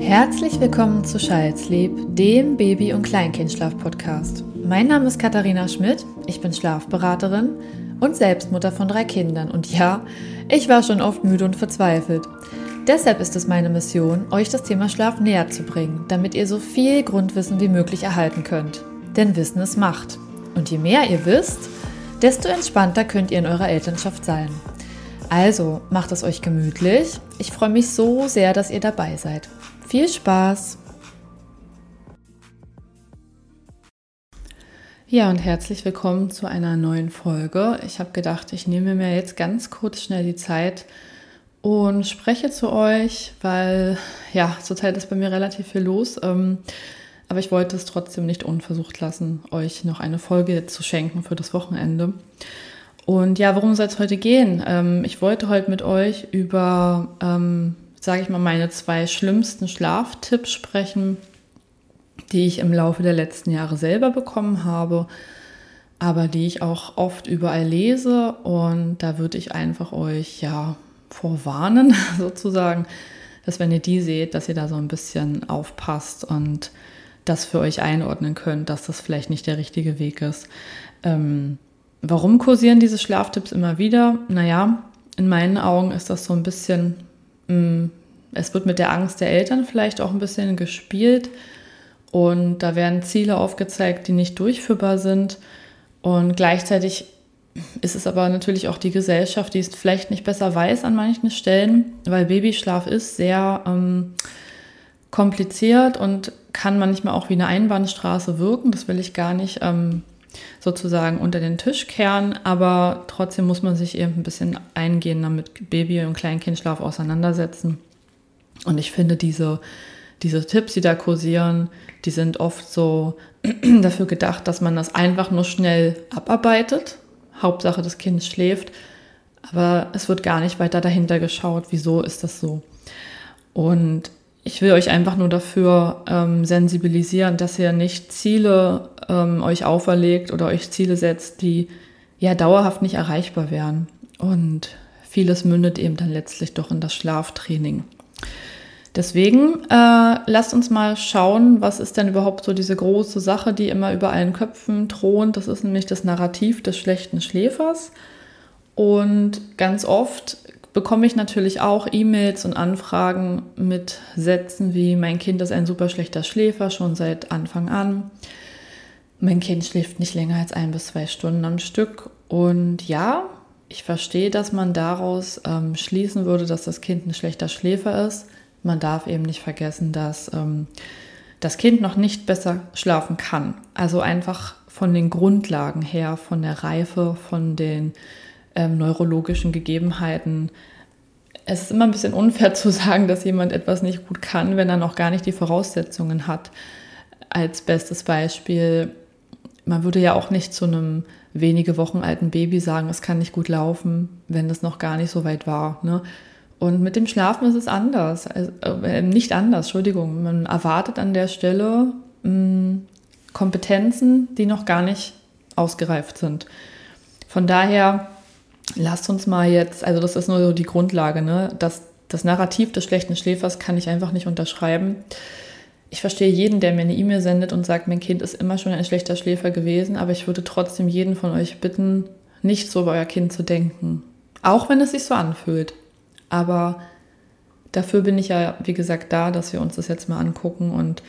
Herzlich willkommen zu Schallsleep, dem Baby- und Kleinkindschlaf-Podcast. Mein Name ist Katharina Schmidt, ich bin Schlafberaterin und Selbstmutter von drei Kindern. Und ja, ich war schon oft müde und verzweifelt. Deshalb ist es meine Mission, euch das Thema Schlaf näher zu bringen, damit ihr so viel Grundwissen wie möglich erhalten könnt. Denn Wissen ist Macht. Und je mehr ihr wisst, desto entspannter könnt ihr in eurer Elternschaft sein. Also macht es euch gemütlich. Ich freue mich so sehr, dass ihr dabei seid. Viel Spaß! Ja, und herzlich willkommen zu einer neuen Folge. Ich habe gedacht, ich nehme mir jetzt ganz kurz schnell die Zeit und spreche zu euch, weil ja, zurzeit ist bei mir relativ viel los. Ähm, aber ich wollte es trotzdem nicht unversucht lassen, euch noch eine Folge zu schenken für das Wochenende. Und ja, worum soll es heute gehen? Ähm, ich wollte heute mit euch über, ähm, sage ich mal, meine zwei schlimmsten Schlaftipps sprechen, die ich im Laufe der letzten Jahre selber bekommen habe, aber die ich auch oft überall lese. Und da würde ich einfach euch ja vorwarnen, sozusagen, dass wenn ihr die seht, dass ihr da so ein bisschen aufpasst und das für euch einordnen könnt, dass das vielleicht nicht der richtige Weg ist. Ähm, warum kursieren diese Schlaftipps immer wieder? Naja, in meinen Augen ist das so ein bisschen, es wird mit der Angst der Eltern vielleicht auch ein bisschen gespielt und da werden Ziele aufgezeigt, die nicht durchführbar sind und gleichzeitig ist es aber natürlich auch die Gesellschaft, die es vielleicht nicht besser weiß an manchen Stellen, weil Babyschlaf ist sehr ähm, kompliziert und kann manchmal auch wie eine Einbahnstraße wirken. Das will ich gar nicht ähm, sozusagen unter den Tisch kehren, aber trotzdem muss man sich eben ein bisschen eingehender mit Baby- und Kleinkindschlaf auseinandersetzen. Und ich finde diese, diese Tipps, die da kursieren, die sind oft so dafür gedacht, dass man das einfach nur schnell abarbeitet. Hauptsache, das Kind schläft. Aber es wird gar nicht weiter dahinter geschaut, wieso ist das so. Und ich will euch einfach nur dafür ähm, sensibilisieren, dass ihr nicht Ziele ähm, euch auferlegt oder euch Ziele setzt, die ja dauerhaft nicht erreichbar wären. Und vieles mündet eben dann letztlich doch in das Schlaftraining. Deswegen äh, lasst uns mal schauen, was ist denn überhaupt so diese große Sache, die immer über allen Köpfen thront. Das ist nämlich das Narrativ des schlechten Schläfers. Und ganz oft bekomme ich natürlich auch E-Mails und Anfragen mit Sätzen wie mein Kind ist ein super schlechter Schläfer schon seit Anfang an. Mein Kind schläft nicht länger als ein bis zwei Stunden am Stück. Und ja, ich verstehe, dass man daraus ähm, schließen würde, dass das Kind ein schlechter Schläfer ist. Man darf eben nicht vergessen, dass ähm, das Kind noch nicht besser schlafen kann. Also einfach von den Grundlagen her, von der Reife, von den ähm, neurologischen Gegebenheiten. Es ist immer ein bisschen unfair zu sagen, dass jemand etwas nicht gut kann, wenn er noch gar nicht die Voraussetzungen hat. Als bestes Beispiel, man würde ja auch nicht zu einem wenige Wochen alten Baby sagen, es kann nicht gut laufen, wenn es noch gar nicht so weit war. Ne? Und mit dem Schlafen ist es anders. Also, äh, nicht anders, Entschuldigung. Man erwartet an der Stelle mh, hm, Kompetenzen, die noch gar nicht ausgereift sind. Von daher lasst uns mal jetzt, also das ist nur so die Grundlage, ne? Das, das Narrativ des schlechten Schläfers kann ich einfach nicht unterschreiben. Ich verstehe jeden, der mir eine E-Mail sendet und sagt, mein Kind ist immer schon ein schlechter Schläfer gewesen, aber ich würde trotzdem jeden von euch bitten, nicht so über euer Kind zu denken. Auch wenn es sich so anfühlt. Aber dafür bin ich ja, wie gesagt, da, dass wir uns das jetzt mal angucken und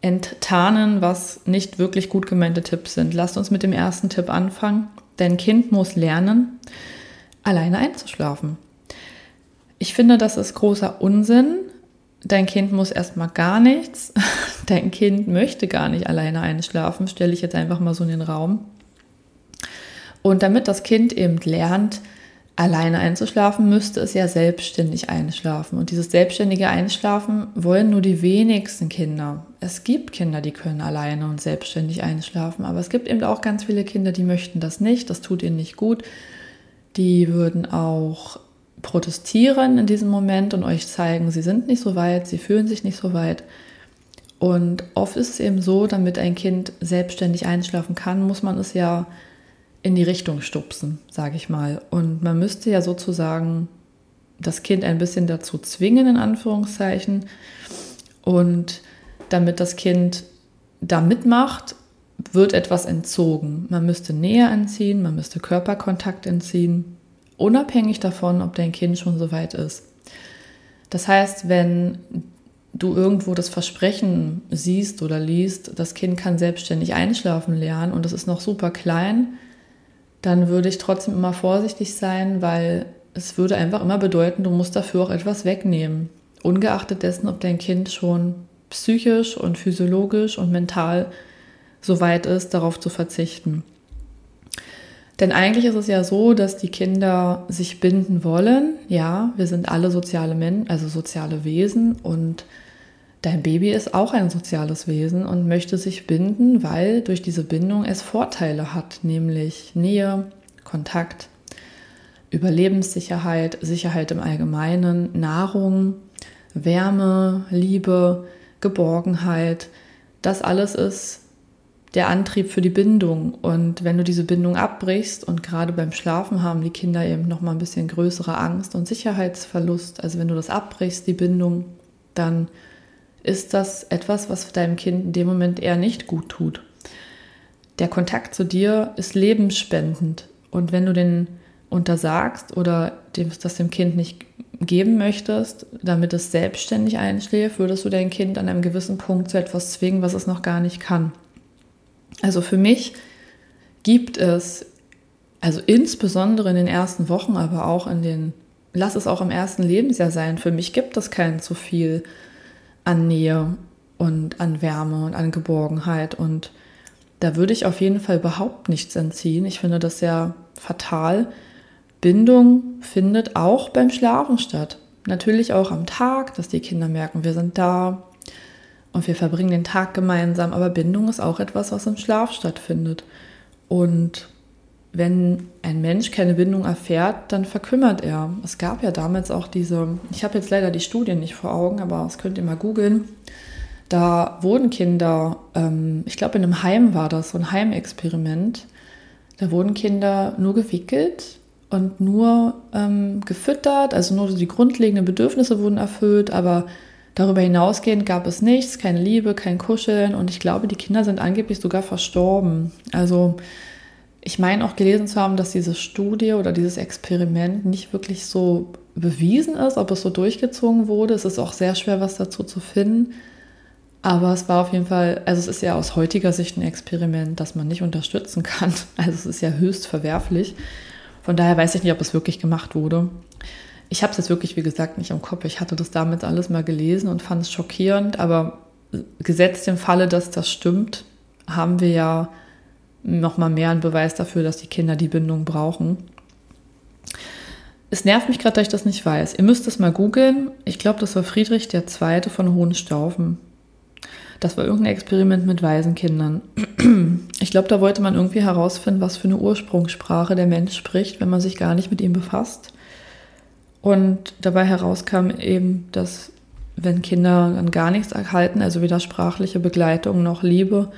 enttarnen, was nicht wirklich gut gemeinte Tipps sind. Lasst uns mit dem ersten Tipp anfangen. Dein Kind muss lernen, alleine einzuschlafen. Ich finde, das ist großer Unsinn. Dein Kind muss erstmal gar nichts. Dein Kind möchte gar nicht alleine einschlafen, stelle ich jetzt einfach mal so in den Raum. Und damit das Kind eben lernt, alleine einzuschlafen, müsste es ja selbstständig einschlafen. Und dieses selbstständige Einschlafen wollen nur die wenigsten Kinder. Es gibt Kinder, die können alleine und selbstständig einschlafen, aber es gibt eben auch ganz viele Kinder, die möchten das nicht, das tut ihnen nicht gut. Die würden auch protestieren in diesem Moment und euch zeigen, sie sind nicht so weit, sie fühlen sich nicht so weit. Und oft ist es eben so, damit ein Kind selbstständig einschlafen kann, muss man es ja in die Richtung stupsen, sage ich mal. Und man müsste ja sozusagen das Kind ein bisschen dazu zwingen, in Anführungszeichen, Und damit das Kind da mitmacht, wird etwas entzogen. Man müsste Nähe anziehen, man müsste Körperkontakt entziehen, unabhängig davon, ob dein Kind schon so weit ist. Das heißt, wenn du irgendwo das Versprechen siehst oder liest, das Kind kann selbstständig einschlafen lernen und es ist noch super klein, dann würde ich trotzdem immer vorsichtig sein, weil es würde einfach immer bedeuten, du musst dafür auch etwas wegnehmen. Ungeachtet dessen, ob dein Kind schon psychisch und physiologisch und mental so weit ist, darauf zu verzichten. Denn eigentlich ist es ja so, dass die Kinder sich binden wollen. Ja, wir sind alle soziale Menschen, also soziale Wesen und dein Baby ist auch ein soziales Wesen und möchte sich binden, weil durch diese Bindung es Vorteile hat, nämlich Nähe, Kontakt, Überlebenssicherheit, Sicherheit im Allgemeinen, Nahrung, Wärme, Liebe, Geborgenheit. Das alles ist der Antrieb für die Bindung. Und wenn du diese Bindung abbrichst und gerade beim Schlafen haben die Kinder eben noch mal ein bisschen größere Angst und Sicherheitsverlust. Also wenn du das abbrichst, die Bindung, dann ist das etwas, was deinem Kind in dem Moment eher nicht gut tut. Der Kontakt zu dir ist lebensspendend. Und wenn du den untersagst oder das dem Kind nicht geben möchtest, damit es selbstständig einschläft, würdest du dein Kind an einem gewissen Punkt zu etwas zwingen, was es noch gar nicht kann. Also für mich gibt es, also insbesondere in den ersten Wochen, aber auch in den, lass es auch im ersten Lebensjahr sein, für mich gibt es kein zu viel an Nähe und an Wärme und an Geborgenheit. Und da würde ich auf jeden Fall überhaupt nichts entziehen. Ich finde das sehr fatal. Bindung findet auch beim Schlafen statt. Natürlich auch am Tag, dass die Kinder merken, wir sind da, und wir verbringen den Tag gemeinsam, aber Bindung ist auch etwas, was im Schlaf stattfindet. Und wenn ein Mensch keine Bindung erfährt, dann verkümmert er. Es gab ja damals auch diese, ich habe jetzt leider die Studien nicht vor Augen, aber das könnt ihr mal googeln. Da wurden Kinder, ähm, ich glaube in einem Heim war das, so ein Heimexperiment, da wurden Kinder nur gewickelt und nur ähm, gefüttert, also nur die grundlegenden Bedürfnisse wurden erfüllt, aber Darüber hinausgehend gab es nichts, keine Liebe, kein Kuscheln und ich glaube, die Kinder sind angeblich sogar verstorben. Also ich meine auch gelesen zu haben, dass diese Studie oder dieses Experiment nicht wirklich so bewiesen ist, ob es so durchgezogen wurde. Es ist auch sehr schwer, was dazu zu finden. Aber es war auf jeden Fall, also es ist ja aus heutiger Sicht ein Experiment, das man nicht unterstützen kann. Also es ist ja höchst verwerflich. Von daher weiß ich nicht, ob es wirklich gemacht wurde. Ich habe es jetzt wirklich, wie gesagt, nicht im Kopf. Ich hatte das damals alles mal gelesen und fand es schockierend, aber gesetzt im Falle, dass das stimmt, haben wir ja noch mal mehr einen Beweis dafür, dass die Kinder die Bindung brauchen. Es nervt mich gerade, dass ich das nicht weiß. Ihr müsst es mal googeln. Ich glaube, das war Friedrich II. von Hohenstaufen. Das war irgendein Experiment mit Waisenkindern. Ich glaube, da wollte man irgendwie herausfinden, was für eine Ursprungssprache der Mensch spricht, wenn man sich gar nicht mit ihm befasst. Und dabei herauskam eben, dass wenn Kinder dann gar nichts erhalten, also weder sprachliche Begleitung noch Liebe,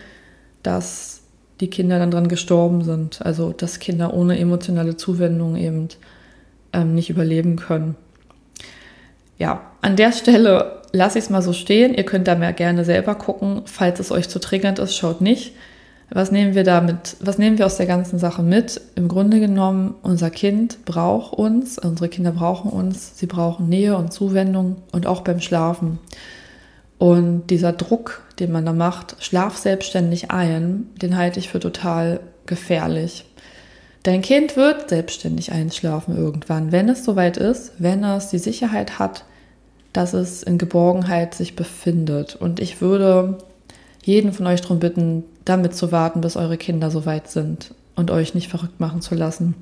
dass die Kinder dann dran gestorben sind. Also dass Kinder ohne emotionale Zuwendung eben ähm, nicht überleben können. Ja, an der Stelle lasse ich es mal so stehen. Ihr könnt da mehr gerne selber gucken. Falls es euch zu triggernd ist, schaut nicht. Was nehmen wir damit, was nehmen wir aus der ganzen Sache mit? Im Grunde genommen, unser Kind braucht uns, unsere Kinder brauchen uns, sie brauchen Nähe und Zuwendung und auch beim Schlafen. Und dieser Druck, den man da macht, schlaf selbstständig ein, den halte ich für total gefährlich. Dein Kind wird selbstständig einschlafen irgendwann, wenn es soweit ist, wenn es die Sicherheit hat, dass es in Geborgenheit sich befindet. Und ich würde jeden von euch darum bitten, damit zu warten, bis eure Kinder so weit sind und euch nicht verrückt machen zu lassen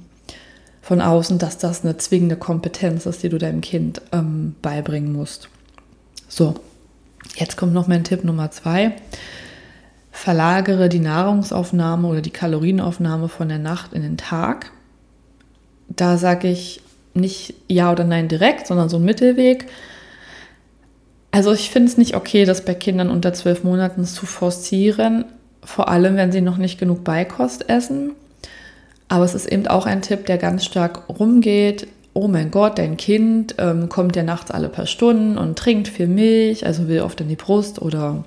von außen, dass das eine zwingende Kompetenz ist, die du deinem Kind ähm, beibringen musst. So, jetzt kommt noch mein Tipp Nummer zwei. Verlagere die Nahrungsaufnahme oder die Kalorienaufnahme von der Nacht in den Tag. Da sage ich nicht ja oder nein direkt, sondern so ein Mittelweg. Also ich finde es nicht okay, das bei Kindern unter zwölf Monaten zu forcieren, vor allem wenn sie noch nicht genug Beikost essen. Aber es ist eben auch ein Tipp, der ganz stark rumgeht oh mein Gott, dein Kind ähm, kommt ja nachts alle paar Stunden und trinkt viel Milch, also will oft in die Brust oder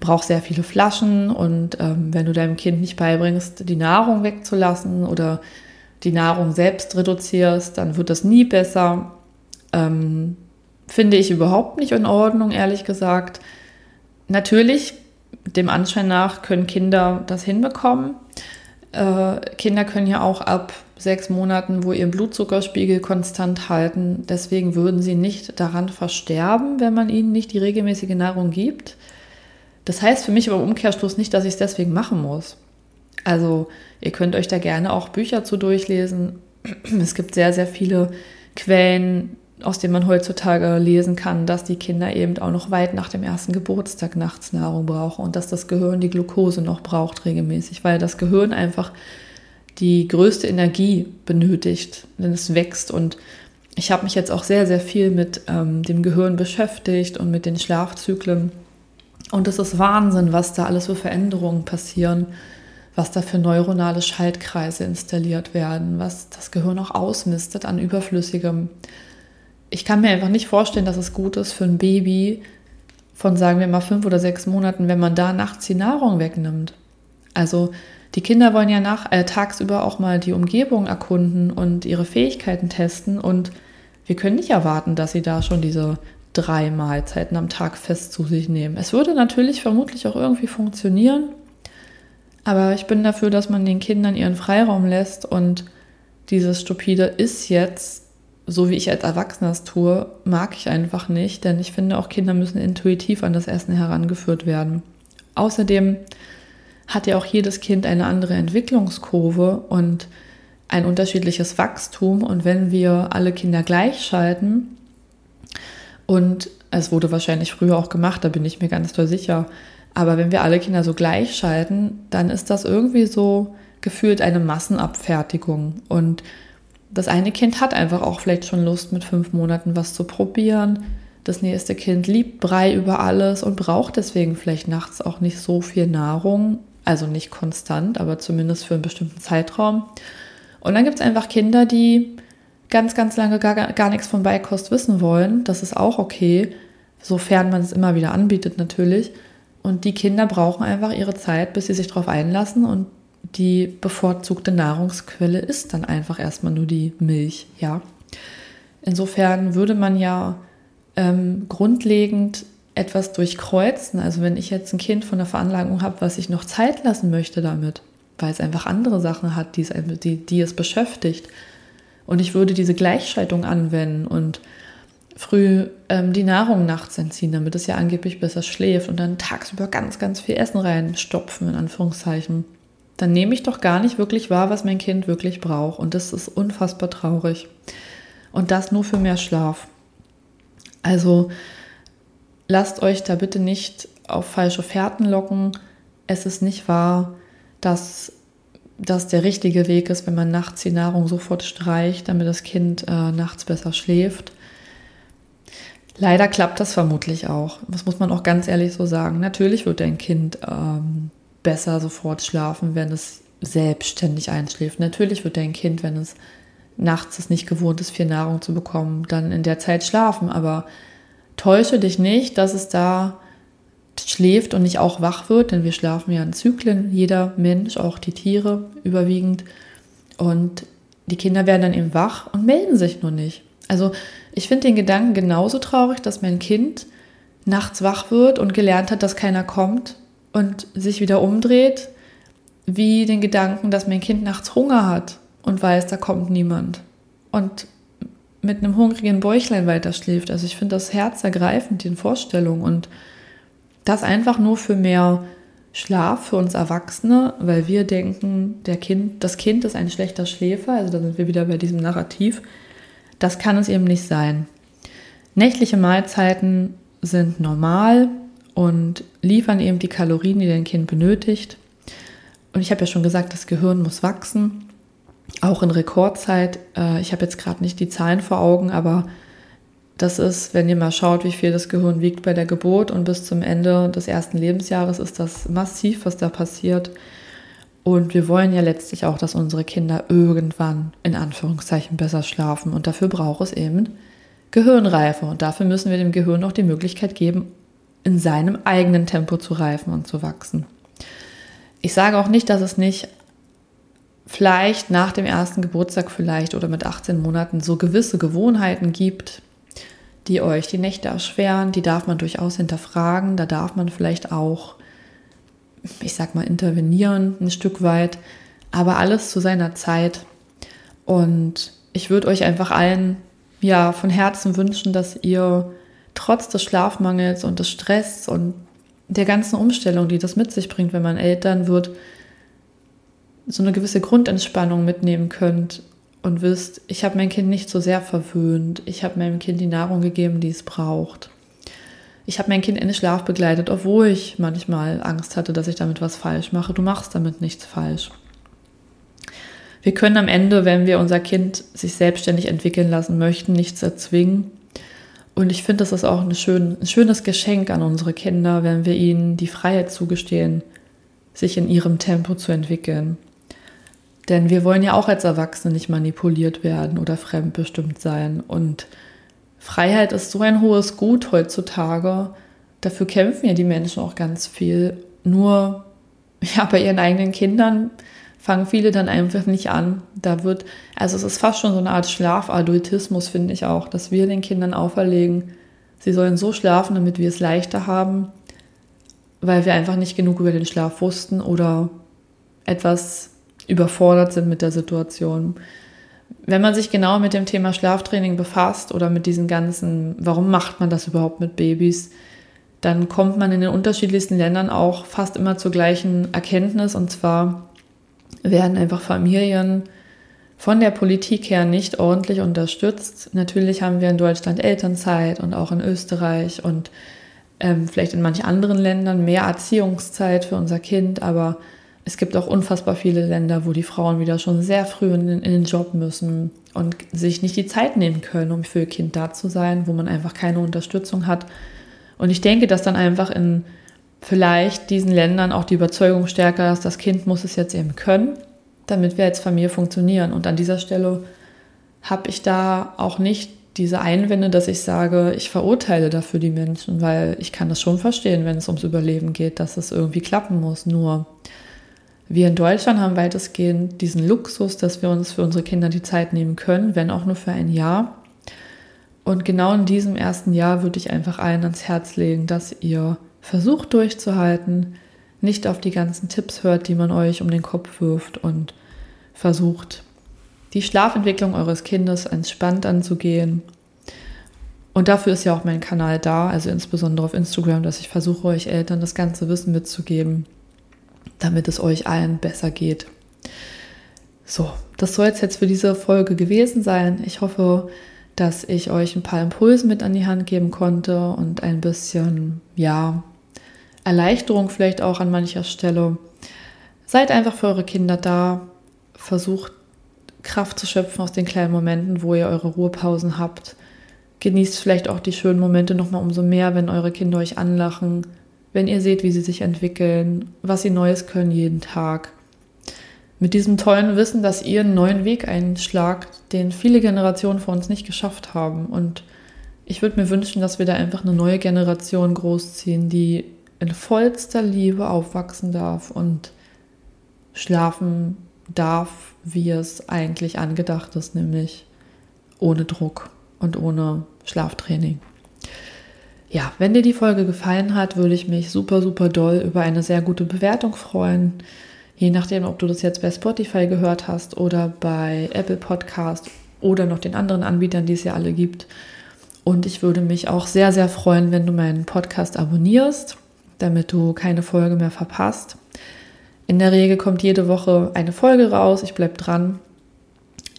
braucht sehr viele Flaschen. Und ähm, wenn du deinem Kind nicht beibringst, die Nahrung wegzulassen oder die Nahrung selbst reduzierst, dann wird das nie besser. Ähm, finde ich überhaupt nicht in Ordnung, ehrlich gesagt. Natürlich, dem Anschein nach können Kinder das hinbekommen. Äh, Kinder können ja auch ab sechs Monaten, wo ihr Blutzuckerspiegel konstant halten. Deswegen würden sie nicht daran versterben, wenn man ihnen nicht die regelmäßige Nahrung gibt. Das heißt für mich aber im Umkehrschluss nicht, dass ich es deswegen machen muss. Also ihr könnt euch da gerne auch Bücher zu durchlesen. Es gibt sehr, sehr viele Quellen, aus denen man heutzutage lesen kann, dass die Kinder eben auch noch weit nach dem ersten Geburtstag nachts Nahrung brauchen und dass das Gehirn die Glucose noch braucht regelmäßig, weil das Gehirn einfach die größte Energie benötigt, wenn es wächst. Und ich habe mich jetzt auch sehr, sehr viel mit ähm, dem Gehirn beschäftigt und mit den Schlafzyklen. Und es ist Wahnsinn, was da alles für Veränderungen passieren, was da für neuronale Schaltkreise installiert werden, was das Gehirn auch ausmistet an Überflüssigem. Ich kann mir einfach nicht vorstellen, dass es gut ist für ein Baby von, sagen wir mal, fünf oder sechs Monaten, wenn man da nachts die Nahrung wegnimmt. Also die Kinder wollen ja nach, äh, tagsüber auch mal die Umgebung erkunden und ihre Fähigkeiten testen und wir können nicht erwarten, dass sie da schon diese drei Mahlzeiten am Tag fest zu sich nehmen. Es würde natürlich vermutlich auch irgendwie funktionieren, aber ich bin dafür, dass man den Kindern ihren Freiraum lässt und dieses stupide ist jetzt, so wie ich als Erwachsener es tue, mag ich einfach nicht, denn ich finde auch Kinder müssen intuitiv an das Essen herangeführt werden. Außerdem hat ja auch jedes Kind eine andere Entwicklungskurve und ein unterschiedliches Wachstum und wenn wir alle Kinder gleichschalten, und es wurde wahrscheinlich früher auch gemacht, da bin ich mir ganz doll sicher. Aber wenn wir alle Kinder so gleich schalten, dann ist das irgendwie so gefühlt eine Massenabfertigung. Und das eine Kind hat einfach auch vielleicht schon Lust, mit fünf Monaten was zu probieren. Das nächste Kind liebt Brei über alles und braucht deswegen vielleicht nachts auch nicht so viel Nahrung. Also nicht konstant, aber zumindest für einen bestimmten Zeitraum. Und dann gibt es einfach Kinder, die ganz, ganz lange gar, gar nichts von Beikost wissen wollen. Das ist auch okay, sofern man es immer wieder anbietet natürlich. Und die Kinder brauchen einfach ihre Zeit, bis sie sich darauf einlassen. Und die bevorzugte Nahrungsquelle ist dann einfach erstmal nur die Milch, ja. Insofern würde man ja ähm, grundlegend etwas durchkreuzen. Also wenn ich jetzt ein Kind von der Veranlagung habe, was ich noch Zeit lassen möchte damit, weil es einfach andere Sachen hat, die es, die, die es beschäftigt, und ich würde diese Gleichschaltung anwenden und früh ähm, die Nahrung nachts entziehen, damit es ja angeblich besser schläft und dann tagsüber ganz, ganz viel Essen reinstopfen, in Anführungszeichen. Dann nehme ich doch gar nicht wirklich wahr, was mein Kind wirklich braucht. Und das ist unfassbar traurig. Und das nur für mehr Schlaf. Also lasst euch da bitte nicht auf falsche Fährten locken. Es ist nicht wahr, dass das der richtige Weg ist, wenn man nachts die Nahrung sofort streicht, damit das Kind äh, nachts besser schläft. Leider klappt das vermutlich auch. Das muss man auch ganz ehrlich so sagen. Natürlich wird dein Kind ähm, besser sofort schlafen, wenn es selbstständig einschläft. Natürlich wird dein Kind, wenn es nachts es nicht gewohnt ist, viel Nahrung zu bekommen, dann in der Zeit schlafen. Aber täusche dich nicht, dass es da schläft und nicht auch wach wird, denn wir schlafen ja in Zyklen, jeder Mensch, auch die Tiere überwiegend. Und die Kinder werden dann eben wach und melden sich nur nicht. Also ich finde den Gedanken genauso traurig, dass mein Kind nachts wach wird und gelernt hat, dass keiner kommt und sich wieder umdreht, wie den Gedanken, dass mein Kind nachts Hunger hat und weiß, da kommt niemand. Und mit einem hungrigen Bäuchlein weiter schläft. Also ich finde das herzergreifend, die Vorstellung. Und das einfach nur für mehr Schlaf für uns Erwachsene, weil wir denken, der Kind, das Kind ist ein schlechter Schläfer, also da sind wir wieder bei diesem Narrativ. Das kann es eben nicht sein. Nächtliche Mahlzeiten sind normal und liefern eben die Kalorien, die dein Kind benötigt. Und ich habe ja schon gesagt, das Gehirn muss wachsen, auch in Rekordzeit. Äh, ich habe jetzt gerade nicht die Zahlen vor Augen, aber das ist, wenn ihr mal schaut, wie viel das Gehirn wiegt bei der Geburt und bis zum Ende des ersten Lebensjahres ist das massiv, was da passiert. Und wir wollen ja letztlich auch, dass unsere Kinder irgendwann in Anführungszeichen besser schlafen. Und dafür braucht es eben Gehirnreife. Und dafür müssen wir dem Gehirn auch die Möglichkeit geben, in seinem eigenen Tempo zu reifen und zu wachsen. Ich sage auch nicht, dass es nicht vielleicht nach dem ersten Geburtstag vielleicht oder mit 18 Monaten so gewisse Gewohnheiten gibt, die euch die Nächte erschweren, die darf man durchaus hinterfragen, da darf man vielleicht auch, ich sag mal, intervenieren ein Stück weit, aber alles zu seiner Zeit. Und ich würde euch einfach allen ja von Herzen wünschen, dass ihr trotz des Schlafmangels und des Stress und der ganzen Umstellung, die das mit sich bringt, wenn man Eltern wird, so eine gewisse Grundentspannung mitnehmen könnt und wisst, ich habe mein Kind nicht so sehr verwöhnt, ich habe meinem Kind die Nahrung gegeben, die es braucht. Ich habe mein Kind in den Schlaf begleitet, obwohl ich manchmal Angst hatte, dass ich damit was falsch mache. Du machst damit nichts falsch. Wir können am Ende, wenn wir unser Kind sich selbstständig entwickeln lassen möchten, nichts erzwingen. Und ich finde, das ist auch ein, schön, ein schönes Geschenk an unsere Kinder, wenn wir ihnen die Freiheit zugestehen, sich in ihrem Tempo zu entwickeln. Denn wir wollen ja auch als Erwachsene nicht manipuliert werden oder fremdbestimmt sein. Und Freiheit ist so ein hohes Gut heutzutage. Dafür kämpfen ja die Menschen auch ganz viel. Nur ja, bei ihren eigenen Kindern fangen viele dann einfach nicht an. Da wird, also es ist fast schon so eine Art Schlafadultismus, finde ich auch, dass wir den Kindern auferlegen, sie sollen so schlafen, damit wir es leichter haben, weil wir einfach nicht genug über den Schlaf wussten oder etwas überfordert sind mit der Situation. Wenn man sich genau mit dem Thema Schlaftraining befasst oder mit diesen ganzen, warum macht man das überhaupt mit Babys, dann kommt man in den unterschiedlichsten Ländern auch fast immer zur gleichen Erkenntnis und zwar, werden einfach Familien von der Politik her nicht ordentlich unterstützt. Natürlich haben wir in Deutschland Elternzeit und auch in Österreich und ähm, vielleicht in manchen anderen Ländern mehr Erziehungszeit für unser Kind, aber es gibt auch unfassbar viele Länder, wo die Frauen wieder schon sehr früh in, in den Job müssen und sich nicht die Zeit nehmen können, um für ihr Kind da zu sein, wo man einfach keine Unterstützung hat. Und ich denke, dass dann einfach in vielleicht diesen Ländern auch die Überzeugung stärker ist, das Kind muss es jetzt eben können, damit wir als Familie funktionieren. Und an dieser Stelle habe ich da auch nicht diese Einwände, dass ich sage, ich verurteile dafür die Menschen, weil ich kann das schon verstehen, wenn es ums Überleben geht, dass es irgendwie klappen muss. Nur wir in Deutschland haben weitestgehend diesen Luxus, dass wir uns für unsere Kinder die Zeit nehmen können, wenn auch nur für ein Jahr. Und genau in diesem ersten Jahr würde ich einfach allen ans Herz legen, dass ihr versucht durchzuhalten, nicht auf die ganzen Tipps hört, die man euch um den Kopf wirft und versucht, die Schlafentwicklung eures Kindes entspannt anzugehen. Und dafür ist ja auch mein Kanal da, also insbesondere auf Instagram, dass ich versuche, euch Eltern das ganze Wissen mitzugeben, damit es euch allen besser geht. So, das soll es jetzt für diese Folge gewesen sein. Ich hoffe, dass ich euch ein paar Impulse mit an die Hand geben konnte und ein bisschen, ja, Erleichterung vielleicht auch an mancher Stelle. Seid einfach für eure Kinder da. Versucht Kraft zu schöpfen aus den kleinen Momenten, wo ihr eure Ruhepausen habt. Genießt vielleicht auch die schönen Momente nochmal umso mehr, wenn eure Kinder euch anlachen, wenn ihr seht, wie sie sich entwickeln, was sie Neues können jeden Tag. Mit diesem tollen Wissen, dass ihr einen neuen Weg einschlagt, den viele Generationen vor uns nicht geschafft haben. Und ich würde mir wünschen, dass wir da einfach eine neue Generation großziehen, die in vollster Liebe aufwachsen darf und schlafen darf, wie es eigentlich angedacht ist, nämlich ohne Druck und ohne Schlaftraining. Ja, wenn dir die Folge gefallen hat, würde ich mich super, super doll über eine sehr gute Bewertung freuen. Je nachdem, ob du das jetzt bei Spotify gehört hast oder bei Apple Podcast oder noch den anderen Anbietern, die es ja alle gibt. Und ich würde mich auch sehr, sehr freuen, wenn du meinen Podcast abonnierst damit du keine Folge mehr verpasst. In der Regel kommt jede Woche eine Folge raus. Ich bleibe dran.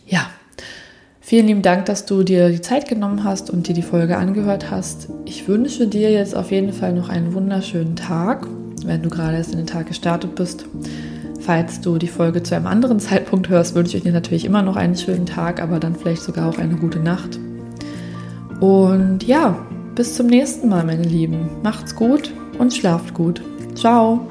Ja, vielen lieben Dank, dass du dir die Zeit genommen hast und dir die Folge angehört hast. Ich wünsche dir jetzt auf jeden Fall noch einen wunderschönen Tag, wenn du gerade erst in den Tag gestartet bist. Falls du die Folge zu einem anderen Zeitpunkt hörst, wünsche ich dir natürlich immer noch einen schönen Tag, aber dann vielleicht sogar auch eine gute Nacht. Und ja, bis zum nächsten Mal, meine Lieben. Macht's gut und schlaft gut. Ciao.